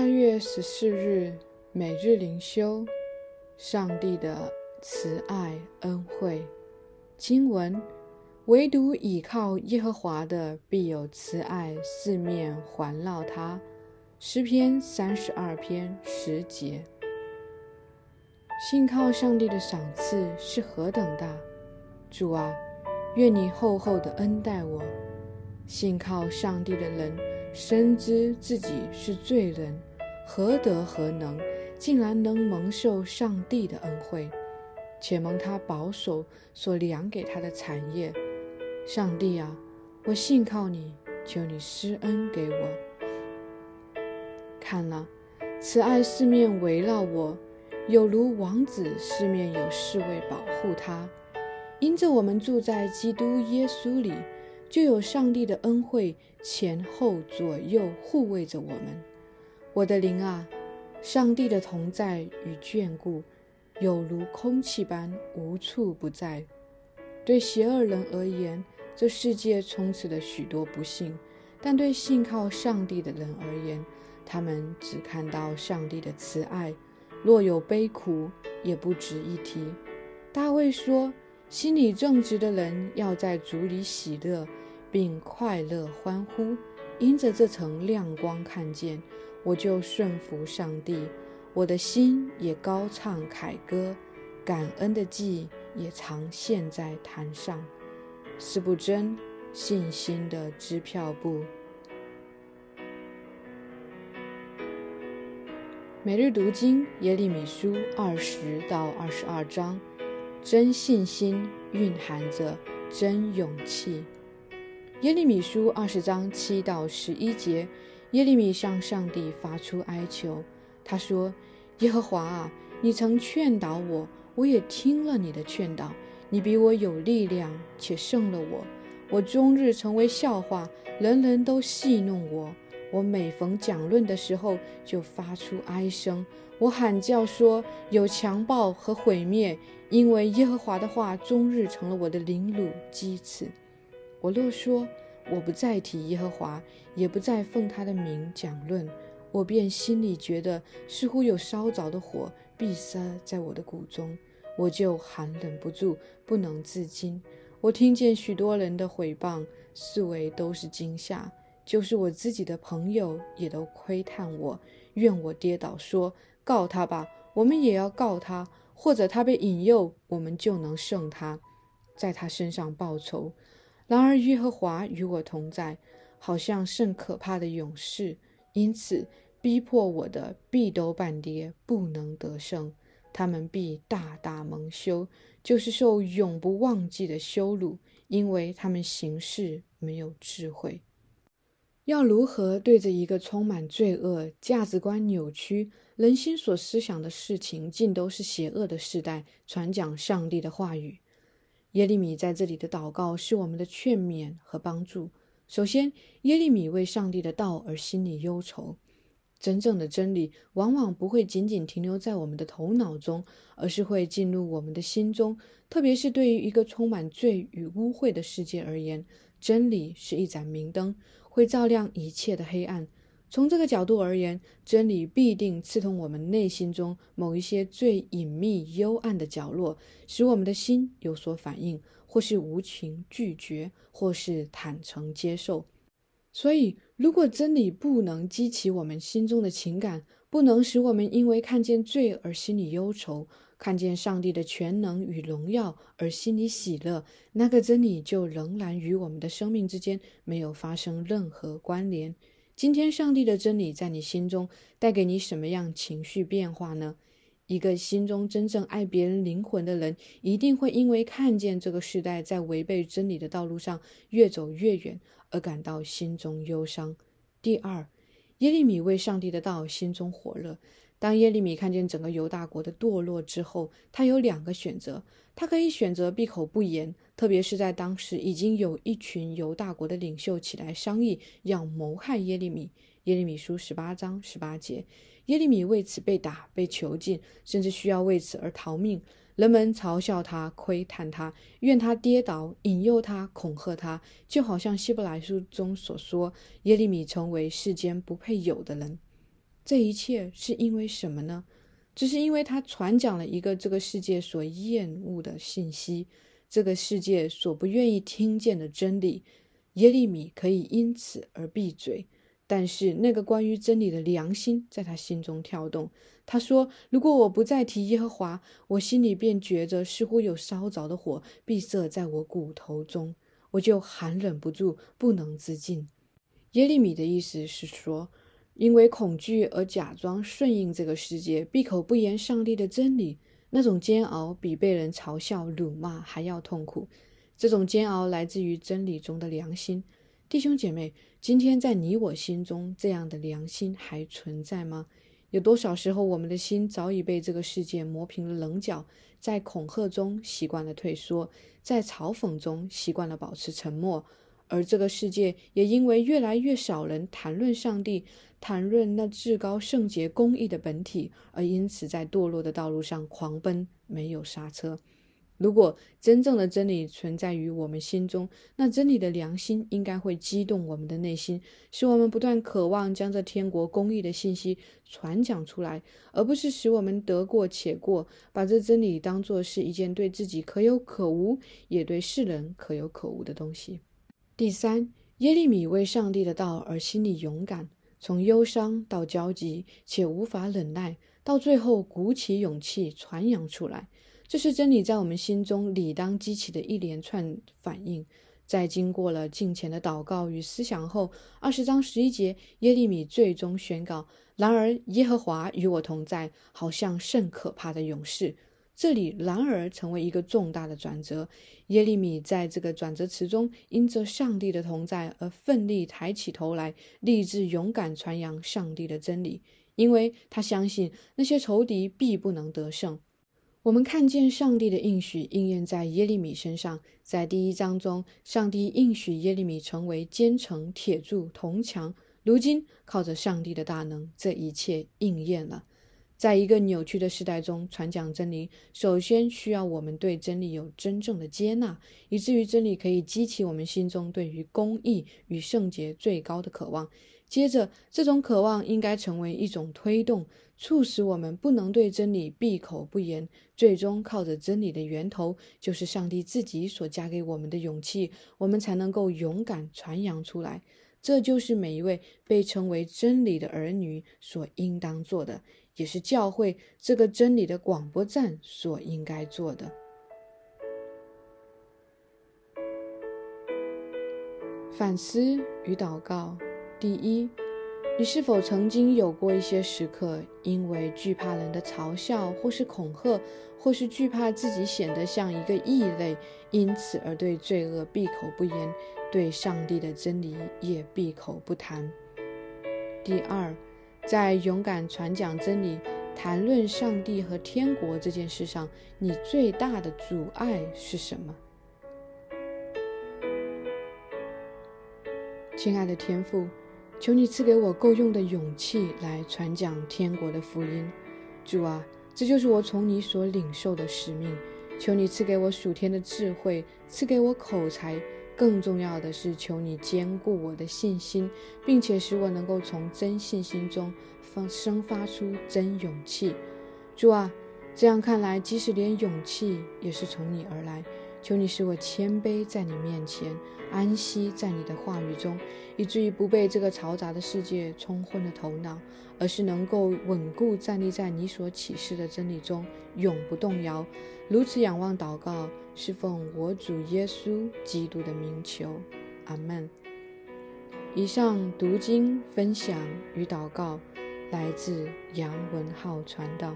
二月十四日，每日灵修，上帝的慈爱恩惠。经文：唯独倚靠耶和华的，必有慈爱四面环绕他。诗篇三十二篇十节。信靠上帝的赏赐是何等大！主啊，愿你厚厚的恩待我。信靠上帝的人。深知自己是罪人，何德何能，竟然能蒙受上帝的恩惠，且蒙他保守所量给他的产业。上帝啊，我信靠你，求你施恩给我。看了，慈爱四面围绕我，有如王子四面有侍卫保护他。因着我们住在基督耶稣里。就有上帝的恩惠前后左右护卫着我们，我的灵啊，上帝的同在与眷顾，有如空气般无处不在。对邪恶人而言，这世界充斥了许多不幸；但对信靠上帝的人而言，他们只看到上帝的慈爱。若有悲苦，也不值一提。大卫说。心里正直的人要在主里喜乐，并快乐欢呼，因着这层亮光看见，我就顺服上帝，我的心也高唱凯歌，感恩的祭也常献在坛上。是不真信心的支票簿。每日读经耶利米书二十到二十二章。真信心蕴含着真勇气。耶利米书二十章七到十一节，耶利米向上帝发出哀求。他说：“耶和华啊，你曾劝导我，我也听了你的劝导。你比我有力量，且胜了我。我终日成为笑话，人人都戏弄我。我每逢讲论的时候，就发出哀声。我喊叫说：有强暴和毁灭。”因为耶和华的话终日成了我的凌辱讥刺。我若说我不再提耶和华，也不再奉他的名讲论，我便心里觉得似乎有烧着的火闭塞在我的骨中，我就含忍不住，不能自禁。我听见许多人的毁谤，四围都是惊吓，就是我自己的朋友也都窥探我，愿我跌倒，说告他吧，我们也要告他。或者他被引诱，我们就能胜他，在他身上报仇。然而耶和华与我同在，好像甚可怕的勇士，因此逼迫我的必都半跌，不能得胜。他们必大大蒙羞，就是受永不忘记的羞辱，因为他们行事没有智慧。要如何对着一个充满罪恶、价值观扭曲、人心所思想的事情，尽都是邪恶的时代，传讲上帝的话语？耶利米在这里的祷告是我们的劝勉和帮助。首先，耶利米为上帝的道而心里忧愁。真正的真理往往不会仅仅停留在我们的头脑中，而是会进入我们的心中。特别是对于一个充满罪与污秽的世界而言，真理是一盏明灯。会照亮一切的黑暗。从这个角度而言，真理必定刺痛我们内心中某一些最隐秘、幽暗的角落，使我们的心有所反应，或是无情拒绝，或是坦诚接受。所以，如果真理不能激起我们心中的情感，不能使我们因为看见罪而心里忧愁。看见上帝的全能与荣耀而心里喜乐，那个真理就仍然与我们的生命之间没有发生任何关联。今天，上帝的真理在你心中带给你什么样情绪变化呢？一个心中真正爱别人灵魂的人，一定会因为看见这个时代在违背真理的道路上越走越远而感到心中忧伤。第二，耶利米为上帝的道心中火热。当耶利米看见整个犹大国的堕落之后，他有两个选择：他可以选择闭口不言，特别是在当时已经有一群犹大国的领袖起来商议要谋害耶利米。耶利米书十八章十八节，耶利米为此被打、被囚禁，甚至需要为此而逃命。人们嘲笑他、窥探他、怨他跌倒、引诱他、恐吓他，就好像希伯来书中所说，耶利米成为世间不配有的人。这一切是因为什么呢？只是因为他传讲了一个这个世界所厌恶的信息，这个世界所不愿意听见的真理。耶利米可以因此而闭嘴，但是那个关于真理的良心在他心中跳动。他说：“如果我不再提耶和华，我心里便觉着似乎有烧着的火闭塞在我骨头中，我就寒忍不住，不能自禁。”耶利米的意思是说。因为恐惧而假装顺应这个世界，闭口不言上帝的真理，那种煎熬比被人嘲笑、辱骂还要痛苦。这种煎熬来自于真理中的良心。弟兄姐妹，今天在你我心中，这样的良心还存在吗？有多少时候，我们的心早已被这个世界磨平了棱角，在恐吓中习惯了退缩，在嘲讽中习惯了保持沉默，而这个世界也因为越来越少人谈论上帝。谈论那至高圣洁公义的本体，而因此在堕落的道路上狂奔，没有刹车。如果真正的真理存在于我们心中，那真理的良心应该会激动我们的内心，使我们不断渴望将这天国公义的信息传讲出来，而不是使我们得过且过，把这真理当作是一件对自己可有可无，也对世人可有可无的东西。第三，耶利米为上帝的道而心里勇敢。从忧伤到焦急且无法忍耐，到最后鼓起勇气传扬出来，这是真理在我们心中理当激起的一连串反应。在经过了敬虔的祷告与思想后，二十章十一节，耶利米最终宣告：“然而耶和华与我同在，好像甚可怕的勇士。”这里“然而”成为一个重大的转折。耶利米在这个转折词中，因着上帝的同在而奋力抬起头来，立志勇敢传扬上帝的真理，因为他相信那些仇敌必不能得胜。我们看见上帝的应许应验在耶利米身上，在第一章中，上帝应许耶利米成为坚城、铁柱、铜墙。如今靠着上帝的大能，这一切应验了。在一个扭曲的时代中传讲真理，首先需要我们对真理有真正的接纳，以至于真理可以激起我们心中对于公义与圣洁最高的渴望。接着，这种渴望应该成为一种推动，促使我们不能对真理闭口不言。最终，靠着真理的源头，就是上帝自己所加给我们的勇气，我们才能够勇敢传扬出来。这就是每一位被称为真理的儿女所应当做的。也是教会这个真理的广播站所应该做的。反思与祷告：第一，你是否曾经有过一些时刻，因为惧怕人的嘲笑，或是恐吓，或是惧怕自己显得像一个异类，因此而对罪恶闭口不言，对上帝的真理也闭口不谈？第二。在勇敢传讲真理、谈论上帝和天国这件事上，你最大的阻碍是什么？亲爱的天父，求你赐给我够用的勇气来传讲天国的福音。主啊，这就是我从你所领受的使命。求你赐给我属天的智慧，赐给我口才。更重要的是，求你坚固我的信心，并且使我能够从真信心中放生发出真勇气。主啊，这样看来，即使连勇气也是从你而来。求你使我谦卑在你面前，安息在你的话语中，以至于不被这个嘈杂的世界冲昏了头脑，而是能够稳固站立在你所启示的真理中，永不动摇。如此仰望祷告，是奉我主耶稣基督的名求，阿门。以上读经分享与祷告，来自杨文浩传道。